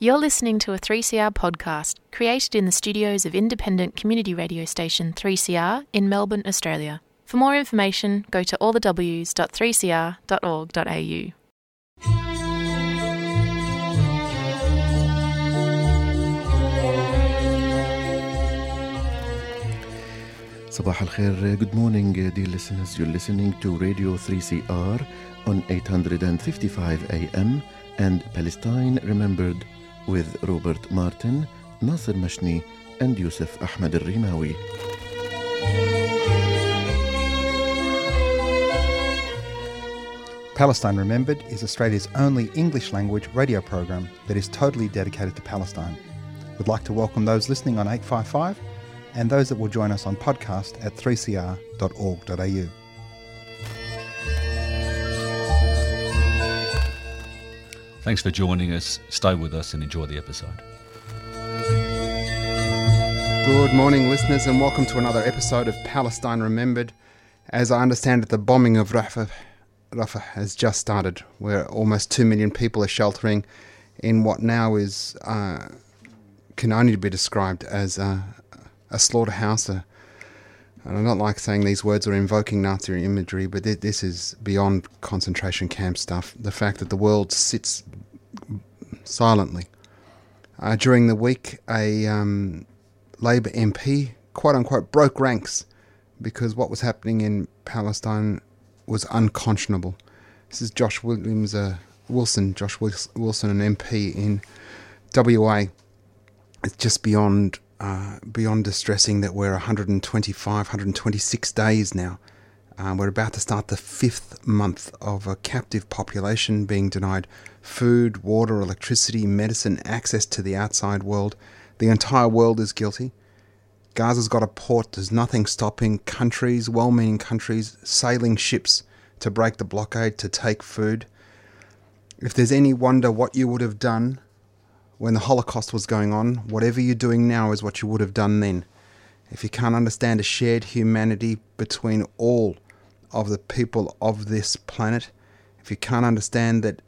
You're listening to a 3CR podcast created in the studios of independent community radio station 3CR in Melbourne, Australia. For more information, go to allthews.3cr.org.au. Sabah al khair, good morning, uh, dear listeners. You're listening to Radio 3CR on 855 AM and Palestine Remembered with Robert Martin, Nasser Mashni, and Yusuf Ahmed Rimawi. Palestine Remembered is Australia's only English language radio program that is totally dedicated to Palestine. We'd like to welcome those listening on 855 and those that will join us on podcast at 3cr.org.au. Thanks for joining us. Stay with us and enjoy the episode. Good morning, listeners, and welcome to another episode of Palestine Remembered. As I understand it, the bombing of Rafah, Rafah has just started, where almost 2 million people are sheltering in what now is uh, can only be described as a, a slaughterhouse. A, and I don't like saying these words or invoking Nazi imagery, but th- this is beyond concentration camp stuff. The fact that the world sits silently. Uh, during the week, a um, Labor MP, quote unquote, broke ranks because what was happening in Palestine was unconscionable. This is Josh Williams, uh, Wilson, Josh Wilson, an MP in WA. It's just beyond uh, beyond distressing that we're 125, 126 days now. Uh, we're about to start the fifth month of a captive population being denied food, water, electricity, medicine, access to the outside world. The entire world is guilty. Gaza's got a port, there's nothing stopping countries, well meaning countries, sailing ships to break the blockade to take food. If there's any wonder what you would have done when the Holocaust was going on, whatever you're doing now is what you would have done then. If you can't understand a shared humanity between all of the people of this planet, if you can't understand that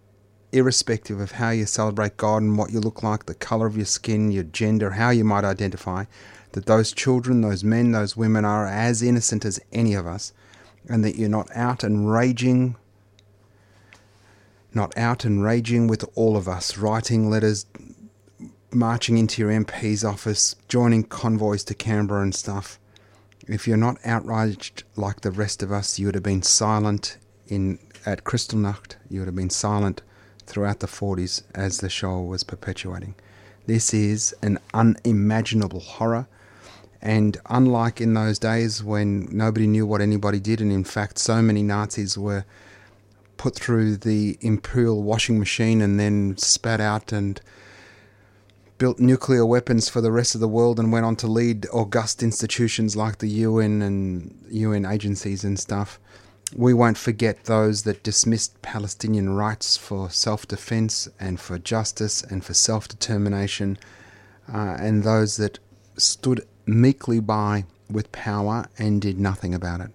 irrespective of how you celebrate God and what you look like, the color of your skin, your gender, how you might identify, that those children, those men, those women are as innocent as any of us, and that you're not out and raging, not out and raging with all of us, writing letters, marching into your MP's office, joining convoys to Canberra and stuff. If you're not outraged like the rest of us, you would have been silent in at Kristallnacht. You would have been silent throughout the 40s as the Shoah was perpetuating. This is an unimaginable horror. And unlike in those days when nobody knew what anybody did, and in fact, so many Nazis were put through the imperial washing machine and then spat out and built nuclear weapons for the rest of the world and went on to lead august institutions like the UN and UN agencies and stuff. We won't forget those that dismissed Palestinian rights for self defense and for justice and for self determination, uh, and those that stood meekly by with power and did nothing about it.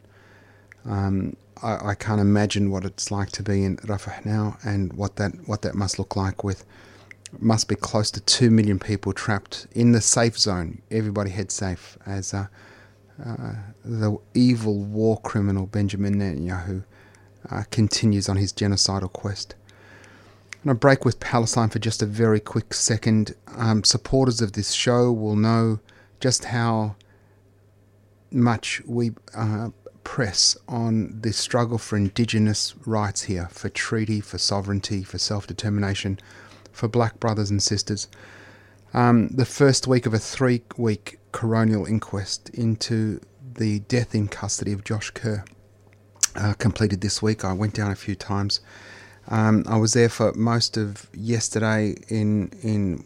Um, I, I, can't imagine what it's like to be in Rafah now, and what that what that must look like with must be close to two million people trapped in the safe zone. Everybody head safe as uh, uh, the evil war criminal Benjamin Netanyahu uh, continues on his genocidal quest. Going to break with Palestine for just a very quick second. Um, supporters of this show will know just how much we uh, press on the struggle for indigenous rights here, for treaty, for sovereignty, for self determination, for black brothers and sisters. Um, the first week of a three week coronial inquest into the death in custody of Josh Kerr uh, completed this week. I went down a few times. Um, I was there for most of yesterday in in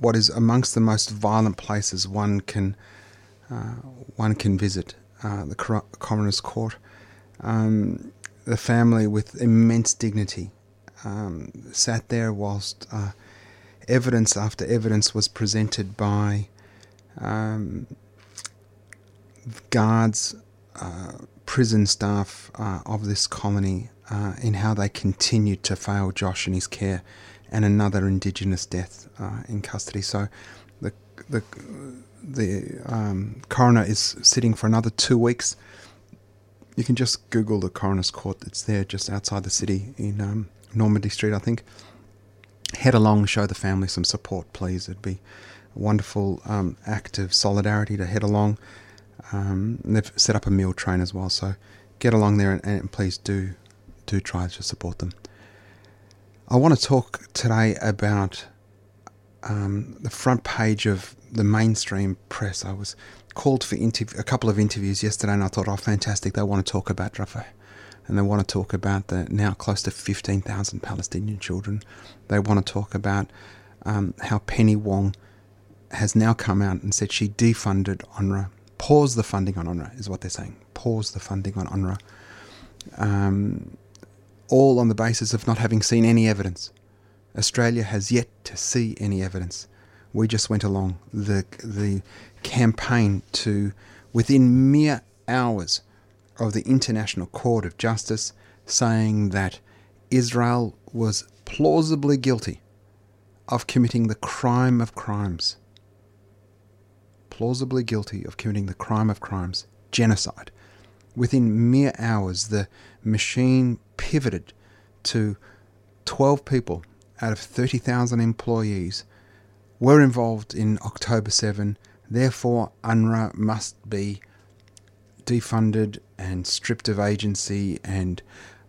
what is amongst the most violent places one can uh, one can visit, uh, the coroner's court. Um, the family, with immense dignity, um, sat there whilst uh, evidence after evidence was presented by um, guards, uh, prison staff uh, of this colony uh, in how they continued to fail Josh in his care and another Indigenous death uh, in custody. So the the the um, coroner is sitting for another two weeks. You can just Google the coroner's court. It's there just outside the city in um, Normandy Street, I think. Head along, show the family some support, please. It'd be a wonderful um, act of solidarity to head along. Um, they've set up a meal train as well, so get along there and, and please do do try to support them. I want to talk today about um, the front page of the mainstream press. I was called for interv- a couple of interviews yesterday, and I thought, oh, fantastic! They want to talk about Rafah, and they want to talk about the now close to fifteen thousand Palestinian children. They want to talk about um, how Penny Wong has now come out and said she defunded UNRWA, pause the funding on UNRWA, is what they're saying. Pause the funding on UNRWA. Um, all on the basis of not having seen any evidence. Australia has yet to see any evidence. We just went along the the campaign to within mere hours of the International Court of Justice saying that Israel was plausibly guilty of committing the crime of crimes. Plausibly guilty of committing the crime of crimes, genocide. Within mere hours, the machine pivoted to 12 people out of 30,000 employees were involved in October 7. Therefore, UNRWA must be defunded and stripped of agency and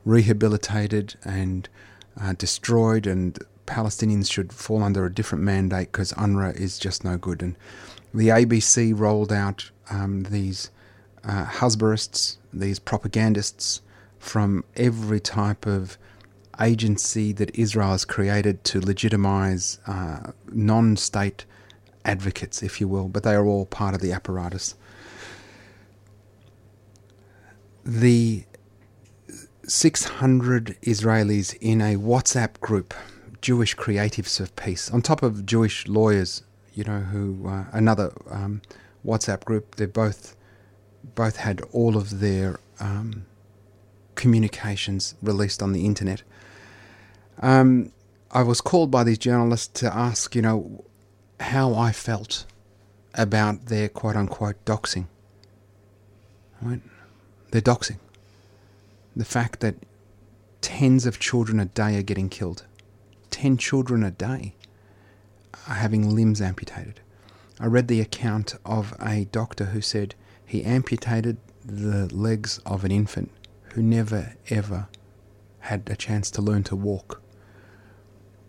rehabilitated and uh, destroyed, and Palestinians should fall under a different mandate because UNRWA is just no good. And the ABC rolled out um, these uh, Hasbarists, these propagandists from every type of agency that Israel has created to legitimize uh, non state advocates, if you will, but they are all part of the apparatus. The 600 Israelis in a WhatsApp group, Jewish Creatives of Peace, on top of Jewish lawyers, you know, who uh, another um, WhatsApp group. They both both had all of their um, communications released on the internet. Um, I was called by these journalists to ask, you know, how I felt about their quote unquote doxing. Right? Their doxing. The fact that tens of children a day are getting killed. Ten children a day are having limbs amputated. I read the account of a doctor who said he amputated the legs of an infant who never ever had a chance to learn to walk.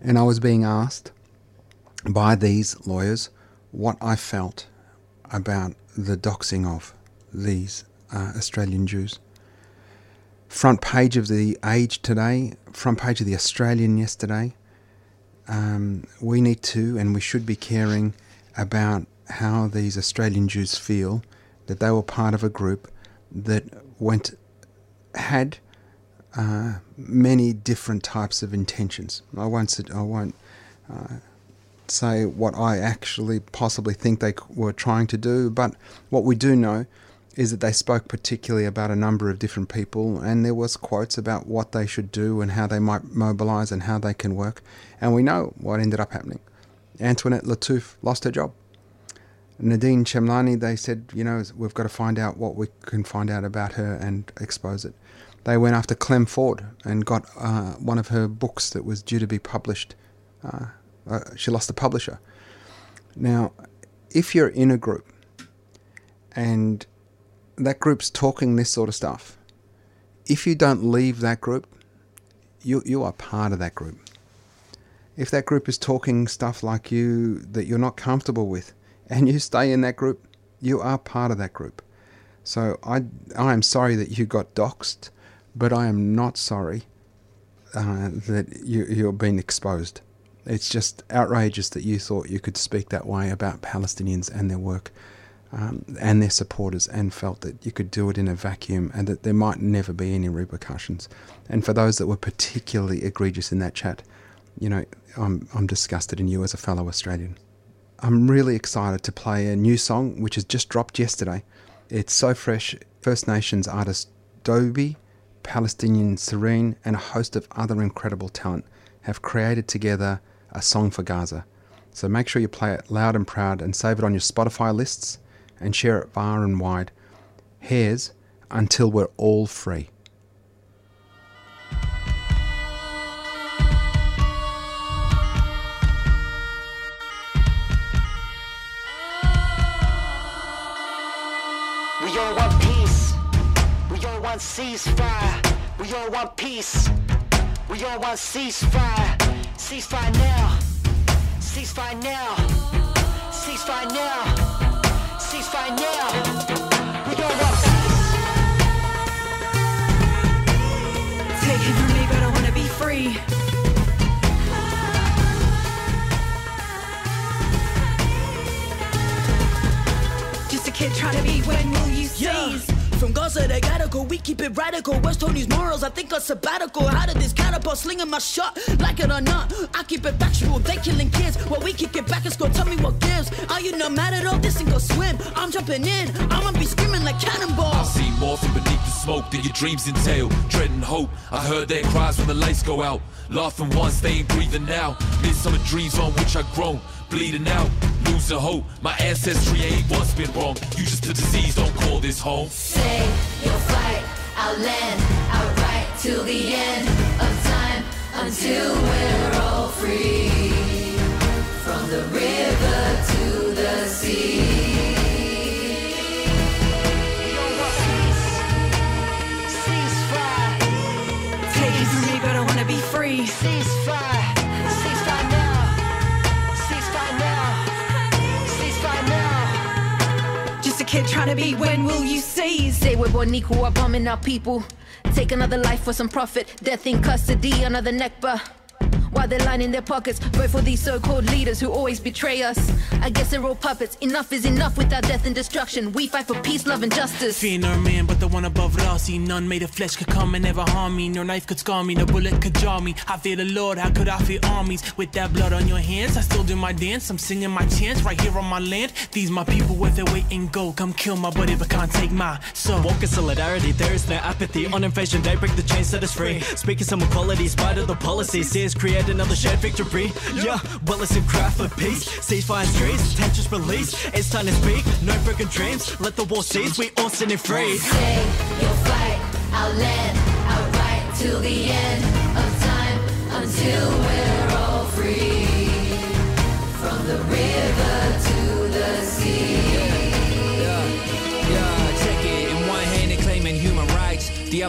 And I was being asked by these lawyers what I felt about the doxing of these uh, Australian Jews. Front page of the Age today, front page of the Australian yesterday. Um, we need to and we should be caring about how these Australian Jews feel that they were part of a group that went had uh, many different types of intentions. I won't. I won't uh, say what I actually possibly think they were trying to do, but what we do know is that they spoke particularly about a number of different people, and there was quotes about what they should do and how they might mobilise and how they can work. And we know what ended up happening. Antoinette Lattouf lost her job. Nadine Chemlani, they said, you know, we've got to find out what we can find out about her and expose it they went after Clem Ford and got uh, one of her books that was due to be published. Uh, uh, she lost the publisher. Now, if you're in a group and that group's talking this sort of stuff, if you don't leave that group, you you are part of that group. If that group is talking stuff like you that you're not comfortable with, and you stay in that group, you are part of that group. So I I am sorry that you got doxxed but I am not sorry uh, that you, you're being exposed. It's just outrageous that you thought you could speak that way about Palestinians and their work um, and their supporters and felt that you could do it in a vacuum and that there might never be any repercussions. And for those that were particularly egregious in that chat, you know, I'm, I'm disgusted in you as a fellow Australian. I'm really excited to play a new song which has just dropped yesterday. It's so fresh. First Nations artist Dobby Palestinian Sereen, and a host of other incredible talent have created together a song for Gaza. So make sure you play it loud and proud and save it on your Spotify lists and share it far and wide. Here's until we're all free. We all want peace. We all want ceasefire. We all want peace. We all want ceasefire. Ceasefire now. Ceasefire now. Ceasefire now. Ceasefire now. We all want peace. Take it from me, but I wanna be free. Just a kid trying to be when will you Yeah. From Gaza to Gattaca, we keep it radical. West Tony's morals, I think a sabbatical. How did this catapult slinging my shot? Like it or not, I keep it factual. They killing kids while we kick it back and score. Tell me what gives. Are you not mad at all? This ain't go swim. I'm jumping in. I'ma be screaming like I cannonballs. see more from beneath the smoke than your dreams entail. Dreading hope, I heard their cries when the lights go out. Laughing once, they ain't breathing now. Midsummer dreams on which I grown, bleeding out, losing hope. My ancestry ain't once been wrong. You just a disease, don't call this home. Say you'll fight our land outright till the end of time until we're all free. From the river to the sea. Peace. Ceasefire. Take it from me, but I wanna be free. Ceasefire. Kid trying to be when will you seize? Say we're born equal, are bombing our people. Take another life for some profit. Death in custody, another Nakba. While they're lining their pockets, vote for these so-called leaders who always betray us. I guess they're all puppets. Enough is enough without death and destruction. We fight for peace, love, and justice. Fear no man but the one above it all. See, none made of flesh could come and never harm me. No knife could scar me, no bullet could jar me. I fear the Lord, how could I fear armies? With that blood on your hands, I still do my dance. I'm singing my chants right here on my land. These my people with their weight in gold. Come kill my buddy, but can't take my soul. Walk in solidarity, there is no apathy. On invasion day, break the chains, set us free. Speaking some equality, spite of the policies. See us create another shared victory. Yeah, well, it's a cry for peace. Ceasefire streets, tensions release. It's time to speak, no broken dreams. Let the war cease, we all set it free. Say you'll fight our land outright till the end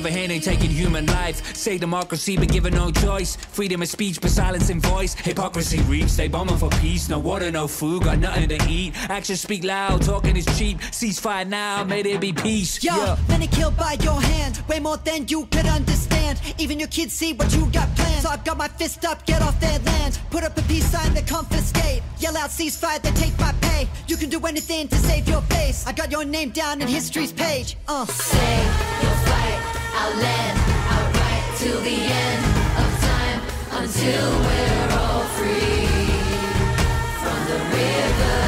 other hand, they taking human life. Say democracy, but given no choice. Freedom of speech, but silencing voice. Hypocrisy reeks. They bombing for peace. No water, no food, got nothing to eat. Actions speak loud, talking is cheap. Ceasefire now, may there be peace. Yo, many killed by your hand, way more than you could understand. Even your kids see what you got planned. So I've got my fist up, get off their land. Put up a peace sign, they confiscate. Yell out ceasefire, they take my pay. You can do anything to save your face. I got your name down in history's page. Uh. Say fight our land outright till the end of time until we're all free. From the river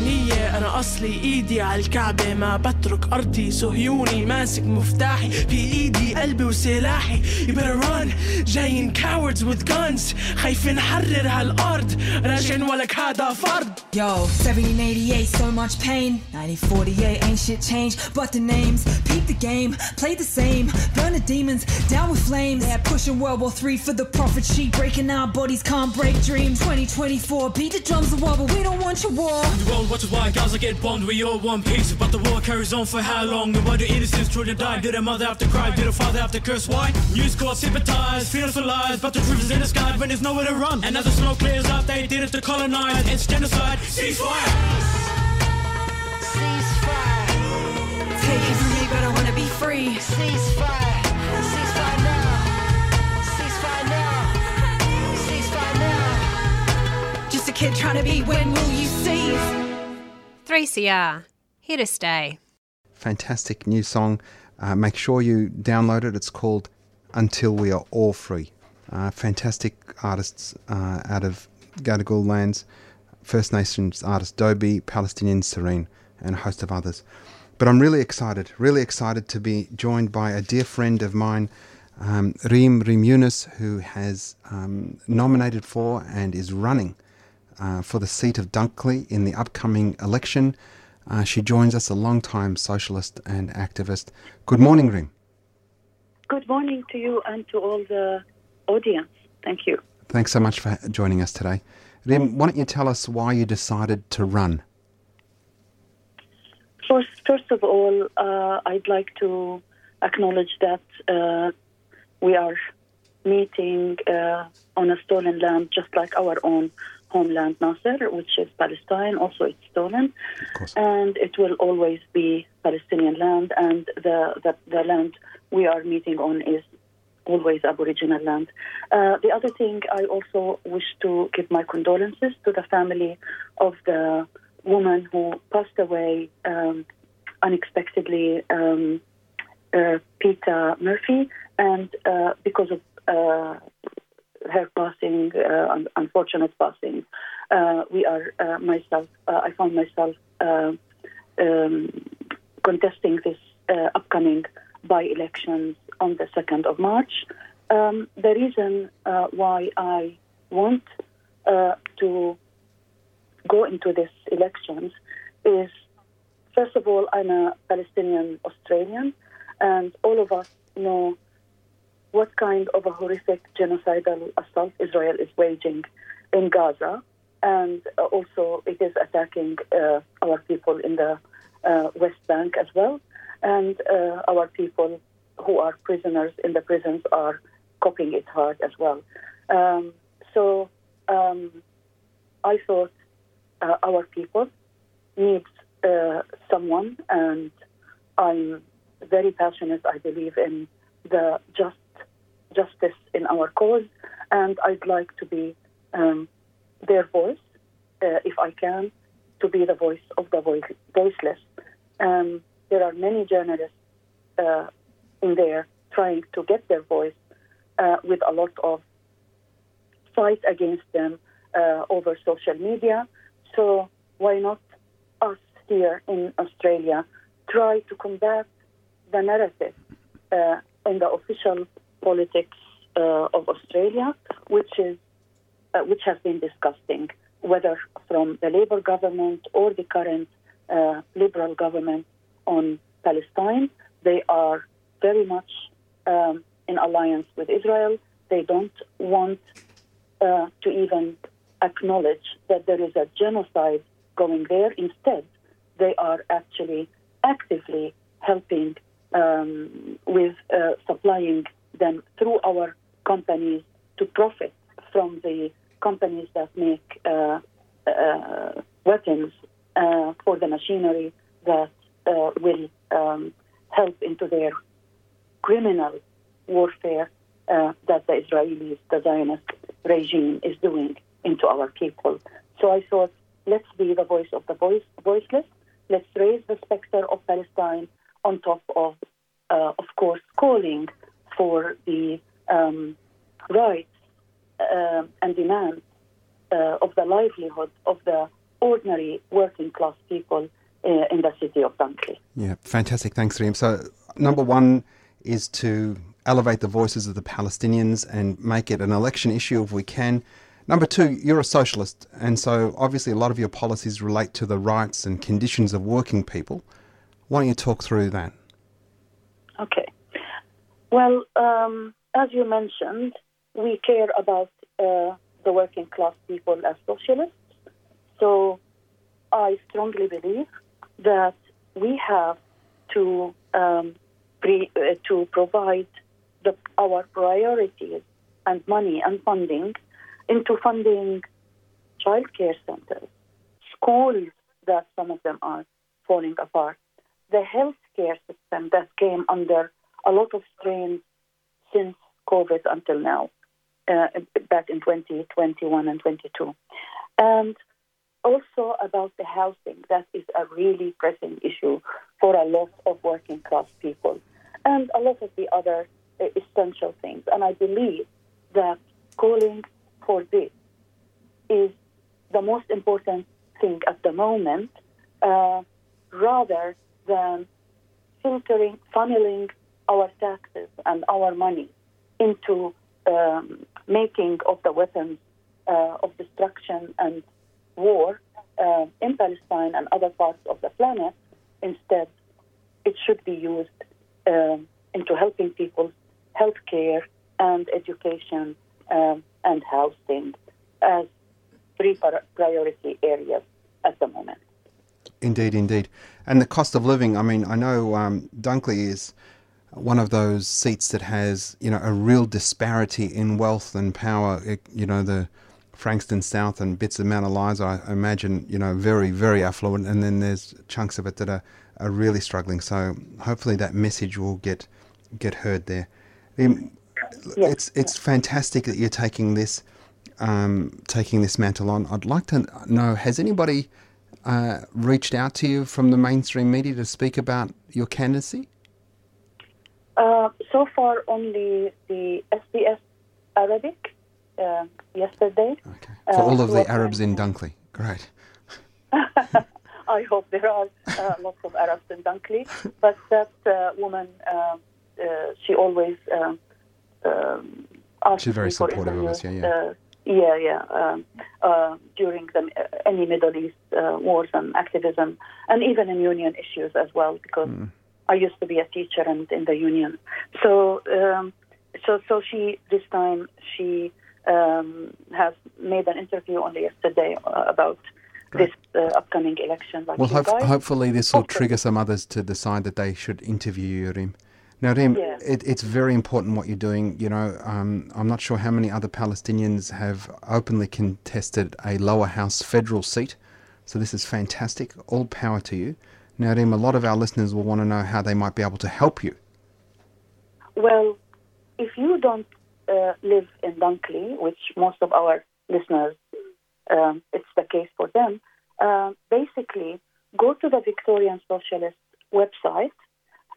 فلسطينية أنا أصلي إيدي على الكعبة ما بترك أرضي صهيوني ماسك مفتاحي في إيدي قلبي وسلاحي You better run جايين cowards with guns خايفين نحرر هالأرض راجعين ولك هذا فرض Yo, 1788, so much pain. 1948, ain't shit changed, but the names. Peep the game, play the same. Burn the demons, down with flames. They're pushing World War III for the profit sheet. Breaking our bodies, can't break dreams. 2024, beat the drums of war, but we don't want your war. World watches why Gaza get bombed. we all want peace. But the war carries on for how long? And why do innocents children die? Did a mother have to cry? Did a father have to curse? Why? News corps sympathize, feels for lies. But the truth is in the sky when there's nowhere to run. And as the smoke clears up, they did it to colonize. It's genocide. Ceasefire! Ceasefire. Take it from me, but I wanna be free. Ceasefire. Ceasefire now. Ceasefire now. Ceasefire now. Just a kid trying to be. When will you see? 3CR, here to stay. Fantastic new song. Uh, make sure you download it. It's called Until We Are All Free. Uh, fantastic artists uh, out of Gadigal lands, First Nations artist Dobby, Palestinian Sereen, and a host of others. But I'm really excited, really excited to be joined by a dear friend of mine, um, Reem Yunis, who has um, nominated for and is running uh, for the seat of Dunkley in the upcoming election. Uh, she joins us, a long-time socialist and activist. Good morning, Reem. Good morning to you and to all the audience. Thank you. Thanks so much for joining us today. Reem, why don't you tell us why you decided to run? First, first of all, uh, I'd like to acknowledge that uh, we are meeting uh, on a stolen land, just like our own homeland, Nasser, which is Palestine. Also, it's stolen, and it will always be Palestinian land. And the, the the land we are meeting on is always Aboriginal land. Uh, the other thing, I also wish to give my condolences to the family of the woman who passed away um, unexpectedly, um, uh, Peta Murphy, and uh, because of uh, her passing, uh, un- unfortunate passing, uh, we are uh, myself. Uh, I found myself uh, um, contesting this uh, upcoming by-elections on the second of March. Um, the reason why I want to go into these elections is, first of all, I'm a Palestinian Australian, and all of us know what kind of a horrific genocidal assault Israel is waging in Gaza, and uh, also it is attacking uh, our people in the uh, West Bank as well, and uh, our people who are prisoners in the prisons are coping it hard as well. Um, so um, I thought uh, our people needs uh, someone, and I'm very passionate. I believe in the just justice in our cause, and I'd like to be um, their voice, uh, if I can, to be the voice of the voice, voiceless. Um, there are many journalists uh, in there trying to get their voice uh, with a lot of fight against them uh, over social media. So why not us here in Australia try to combat the narrative uh, in the official politics uh, of Australia, which is uh, which has been disgusting, whether from the Labour government or the current uh, Liberal government on Palestine. They are very much um, in alliance with Israel. They don't want uh, to even acknowledge that there is a genocide going there. Instead, they are actually actively helping um, with uh, supplying them through our companies to profit from the companies that make uh, uh, weapons uh, for the machinery that uh, will um, help into their criminal warfare uh, that the Israelis, the Zionist regime, is doing into our people. So I thought, let's be the voice of the voice, voiceless. Let's raise the specter of Palestine on top of, uh, of course, calling for the um, rights uh, and demands uh, of the livelihood of the ordinary working class people uh, in the city of Dunkley. Yeah, fantastic. Thanks, Reem. So, number one is to elevate the voices of the Palestinians and make it an election issue if we can. Number two, you're a socialist, and so obviously a lot of your policies relate to the rights and conditions of working people. Why don't you talk through that? Okay. Well, um, as you mentioned, we care about uh, the working class people as socialists. So I strongly believe that we have to um, pre, uh, to provide the, our priorities and money and funding into funding child care centers, schools that some of them are falling apart, the healthcare system that came under a lot of strain since COVID until now, uh, back in 2021 and 22. And also about the housing, that is a really pressing issue for a lot of working class people and a lot of the other uh, essential things. And I believe that calling for this is the most important thing at the moment, uh, rather than filtering, funneling our taxes and our money into um, making of the weapons uh, of destruction and war uh, in Palestine and other parts of the planet. Instead, it should be used um, into helping people, health care and education um, and housing as three priority areas at the moment. Indeed, indeed. And the cost of living, I mean, I know um, Dunkley is one of those seats that has, you know, a real disparity in wealth and power. It, you know, the Frankston South and bits of Mount Eliza, I imagine, you know, very, very affluent. And then there's chunks of it that are, are really struggling. So hopefully that message will get get heard there. It's it's fantastic that you're taking this um, taking this mantle on. I'd like to know has anybody uh, reached out to you from the mainstream media to speak about your candidacy? Uh, so far, only the SBS Arabic uh, yesterday. For Uh, all of the Arabs in Dunkley. Great. I hope there are uh, lots of Arabs in Dunkley. But that uh, woman, she always um, um, asks She's very supportive of us, yeah, yeah. Uh, yeah, yeah. Um, uh, during the, uh, any Middle East uh, wars and activism, and even in union issues as well, because Mm. I used to be a teacher and in the union. So, um, so, so she this time she um, has made an interview only yesterday uh, about this uh, upcoming election. Like Well, hope, hopefully this will trigger some others to decide that they should interview you, Reem. Now, Reem, Yeah. it, it's very important what you're doing. You know, um, I'm not sure how many other Palestinians have openly contested a lower house federal seat. So this is fantastic. All power to you. Now, Reem, a lot of our listeners will want to know how they might be able to help you. Well, if you don't uh, live in Dunkley, which most of our listeners, um, it's the case for them, uh, basically go to the Victorian Socialist website.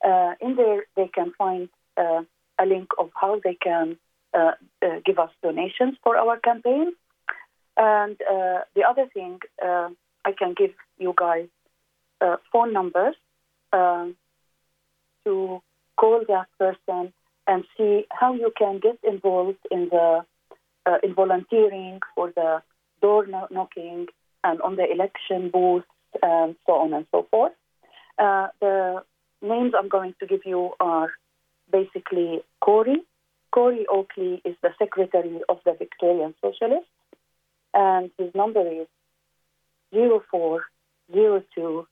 Uh, in there, they can find uh, a link of how they can uh, uh, give us donations for our campaign. And the other thing, I can give you guys uh, phone numbers um, to call that person and see how you can get involved in the uh, in volunteering for the door kno- knocking and on the election booths and so on and so forth. Uh, the names I'm going to give you are basically Corey. Corey Oakley is the secretary of the Victorian Socialists, and his number is 0402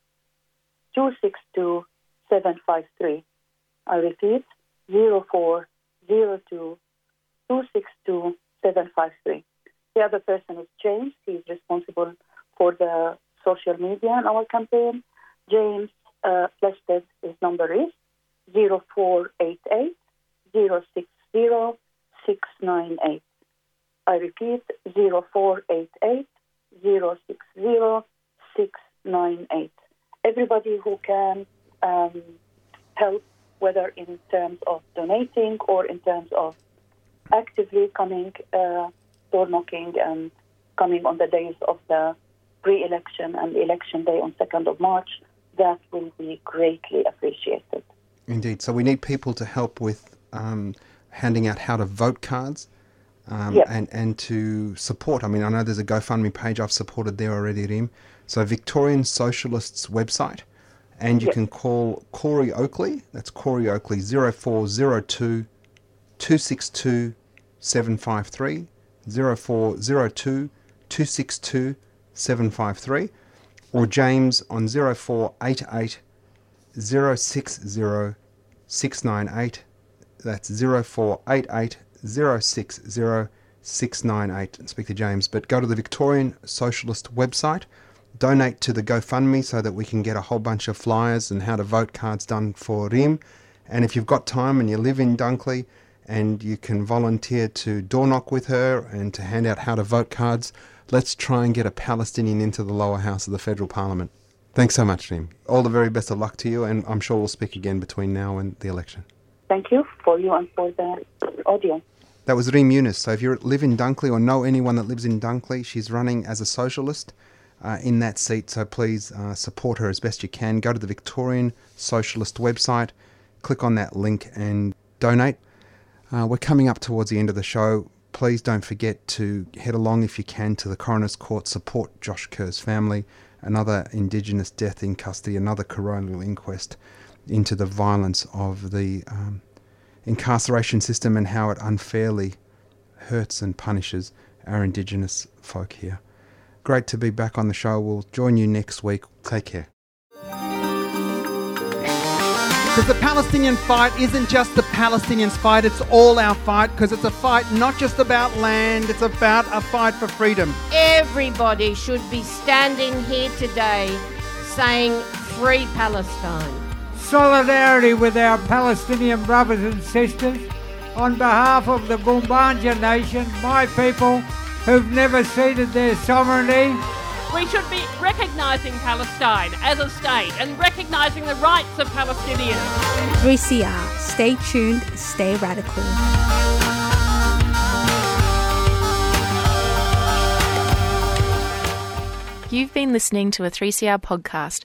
262 753. I repeat, 0402 262 753. The other person is James. He's responsible for the social media in our campaign. James uh, Flested, his number is 0488 060 698. I repeat, 0488 060 698. Everybody who can um, help, whether in terms of donating or in terms of actively coming uh, door knocking and coming on the days of the pre-election and election day on 2nd of March, that will be greatly appreciated. Indeed. So we need people to help with um, handing out how to vote cards um, Yep. and, and to support. I mean, I know there's a GoFundMe page I've supported there already, Reem. So Victorian Socialists website. And you Yep. can call Corey Oakley. That's Corey Oakley, 0402 262 753. 0402 262 753. or James on 0488 060 698. That's 0488 060 698. Speak to James. But go to the Victorian Socialist website, donate to the GoFundMe so that we can get a whole bunch of flyers and how to vote cards done for Reem. And if you've got time and you live in Dunkley and you can volunteer to door knock with her and to hand out how to vote cards, let's try and get a Palestinian into the lower house of the federal parliament. Thanks so much, Reem. All the very best of luck to you, and I'm sure we'll speak again between now and the election. Thank you for you and for the audience. That was Reem Yunis. So if you live in Dunkley or know anyone that lives in Dunkley, she's running as a socialist uh, in that seat. So please uh, support her as best you can. Go to the Victorian Socialist website, click on that link and donate. Uh, we're coming up towards the end of the show. Please don't forget to head along if you can to the Coroner's Court, support Josh Kerr's family, another Indigenous death in custody, another coronial inquest into the violence of the um, incarceration system and how it unfairly hurts and punishes our Indigenous folk here. Great to be back on the show. We'll join you next week. Take care. Because the Palestinian fight isn't just the Palestinians' fight, it's all our fight because it's a fight not just about land, it's about a fight for freedom. Everybody should be standing here today saying, Free Palestine. Solidarity with our Palestinian brothers and sisters on behalf of the Gumbaja nation, my people who've never ceded their sovereignty. We should be recognising Palestine as a state and recognising the rights of Palestinians. 3CR. Stay tuned, stay radical. You've been listening to a 3CR podcast